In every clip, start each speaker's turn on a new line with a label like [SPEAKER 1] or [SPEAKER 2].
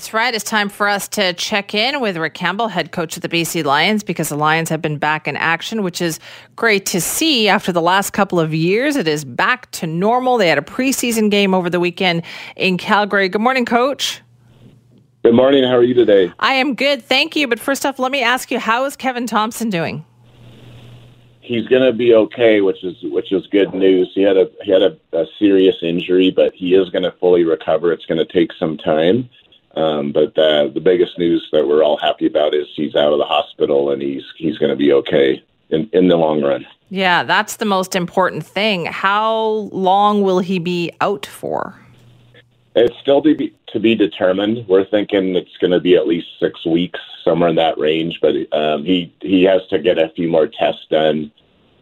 [SPEAKER 1] That's right. It's time for us to check in with Rick Campbell, head coach of the BC Lions, because the Lions have been back in action, which is great to see after the last couple of years. It is back to normal. They had a preseason game over the weekend in Calgary. Good morning, coach.
[SPEAKER 2] Good morning. How are you today?
[SPEAKER 1] I am good. Thank you. But first off, let me ask you, how is Kevin Thompson doing?
[SPEAKER 2] He's going to be okay, which is which is good news. He had a he had a, a serious injury, but he is going to fully recover. It's going to take some time um, but the, the biggest news that we're all happy about is he's out of the hospital and he's he's going to be okay in, in the long run.
[SPEAKER 1] Yeah, that's the most important thing. How long will he be out for?
[SPEAKER 2] It's still to be, to be determined. We're thinking it's going to be at least six weeks, somewhere in that range. But um, he he has to get a few more tests done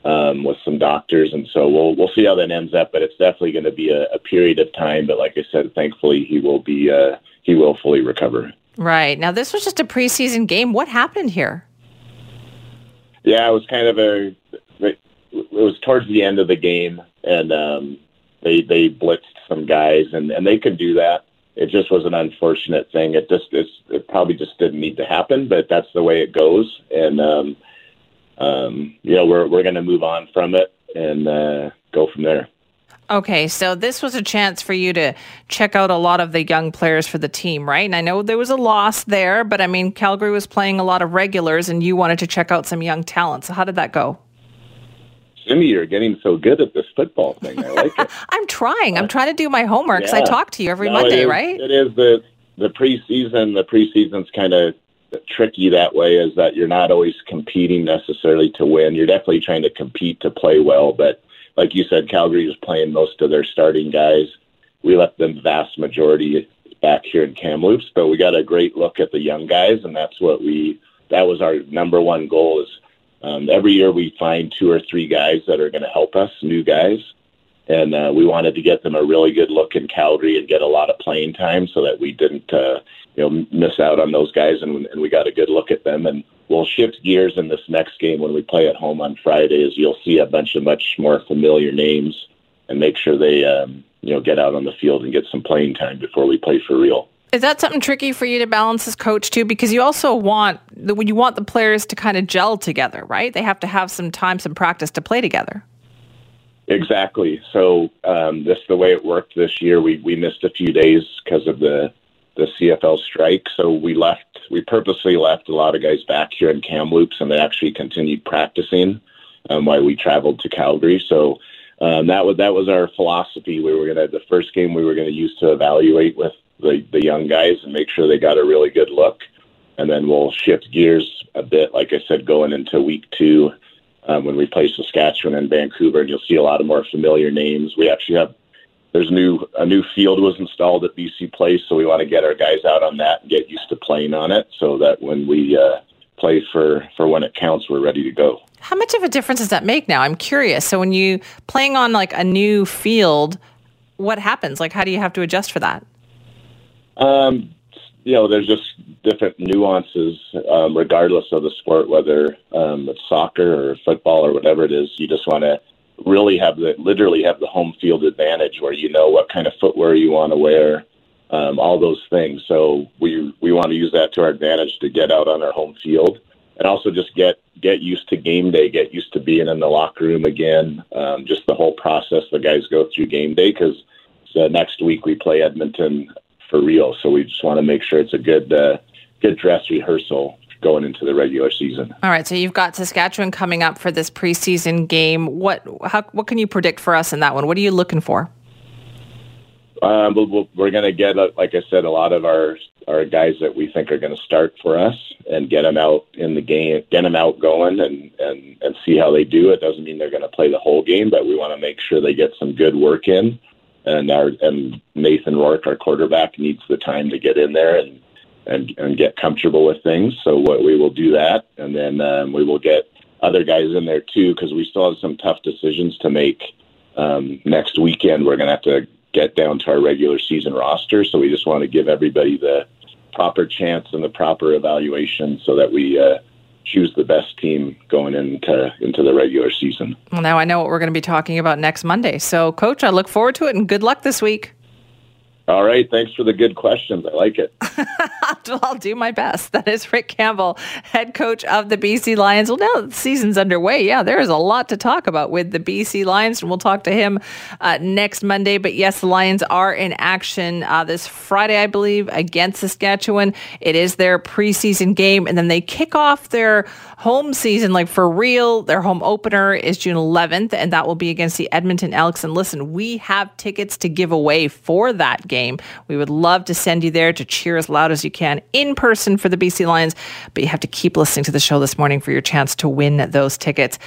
[SPEAKER 2] um, with some doctors, and so we'll we'll see how that ends up. But it's definitely going to be a, a period of time. But like I said, thankfully he will be uh, he will fully recover.
[SPEAKER 1] Right now, this was just a preseason game. What happened here?
[SPEAKER 2] Yeah, it was kind of a. It was towards the end of the game, and um, they they blitzed some guys, and and they could do that. It just was an unfortunate thing. It just it's, it probably just didn't need to happen, but that's the way it goes. And um, um, you know, we're we're going to move on from it and uh, go from there.
[SPEAKER 1] Okay, so this was a chance for you to check out a lot of the young players for the team, right? And I know there was a loss there, but I mean, Calgary was playing a lot of regulars and you wanted to check out some young talent. So, how did that go?
[SPEAKER 2] Jimmy, you're getting so good at this football thing. I like it.
[SPEAKER 1] I'm trying. I'm trying to do my homework because yeah. I talk to you every no, Monday,
[SPEAKER 2] it is,
[SPEAKER 1] right?
[SPEAKER 2] It is the the preseason. The preseason's kind of tricky that way. Is that you're not always competing necessarily to win. You're definitely trying to compete to play well, but like you said, Calgary was playing most of their starting guys. We left them vast majority back here in Kamloops, but we got a great look at the young guys, and that's what we that was our number one goal. Is um, every year we find two or three guys that are going to help us, new guys, and uh, we wanted to get them a really good look in Calgary and get a lot of playing time so that we didn't uh, you know miss out on those guys, and, and we got a good look at them and we'll shift gears in this next game when we play at home on Friday. Is you'll see a bunch of much more familiar names and make sure they um, you know get out on the field and get some playing time before we play for real.
[SPEAKER 1] Is that something tricky for you to balance as coach too? Because you also want the, you want the players to kind of gel together, right? They have to have some time, some practice to play together.
[SPEAKER 2] Exactly. So um, this the way it worked this year. We we missed a few days because of the the CFL strike. So we left, we purposely left a lot of guys back here in Kamloops, and they actually continued practicing um, while we traveled to Calgary. So um, that was that was our philosophy. We were gonna the first game we were gonna use to evaluate with the the young guys and make sure they got a really good look, and then we'll shift gears a bit. Like I said, going into week two. Um, when we play Saskatchewan and Vancouver, and you'll see a lot of more familiar names. We actually have there's new a new field was installed at BC Place, so we want to get our guys out on that and get used to playing on it, so that when we uh, play for for when it counts, we're ready to go.
[SPEAKER 1] How much of a difference does that make now? I'm curious. So when you playing on like a new field, what happens? Like, how do you have to adjust for that?
[SPEAKER 2] Um, you know, there's just different nuances, um, regardless of the sport, whether um, it's soccer or football or whatever it is. You just want to really have the literally have the home field advantage where you know what kind of footwear you want to wear, um, all those things. So we we want to use that to our advantage to get out on our home field and also just get get used to game day, get used to being in the locker room again. Um, just the whole process the guys go through game day because uh, next week we play Edmonton for real. So we just want to make sure it's a good uh, good dress rehearsal going into the regular season.
[SPEAKER 1] All right, so you've got Saskatchewan coming up for this preseason game. What how, what can you predict for us in that one? What are you looking for?
[SPEAKER 2] Um, we're going to get, like I said, a lot of our our guys that we think are going to start for us and get them out in the game, get them out going, and and and see how they do. It doesn't mean they're going to play the whole game, but we want to make sure they get some good work in. And our and Nathan Rourke, our quarterback, needs the time to get in there and and, and get comfortable with things. So what we will do that, and then um, we will get other guys in there too because we still have some tough decisions to make. Um, next weekend, we're going to have to get down to our regular season roster. So we just want to give everybody the proper chance and the proper evaluation so that we uh, choose the best team going into into the regular season.
[SPEAKER 1] Well, now I know what we're going to be talking about next Monday. So, Coach, I look forward to it and good luck this week.
[SPEAKER 2] All right. Thanks for the good questions. I like it.
[SPEAKER 1] I'll do my best. That is Rick Campbell, head coach of the BC Lions. Well, now the season's underway. Yeah, there is a lot to talk about with the BC Lions, and we'll talk to him uh, next Monday. But yes, the Lions are in action uh, this Friday, I believe, against Saskatchewan. It is their preseason game, and then they kick off their home season, like for real. Their home opener is June 11th, and that will be against the Edmonton Elks. And listen, we have tickets to give away for that game game. We would love to send you there to cheer as loud as you can in person for the BC Lions, but you have to keep listening to the show this morning for your chance to win those tickets.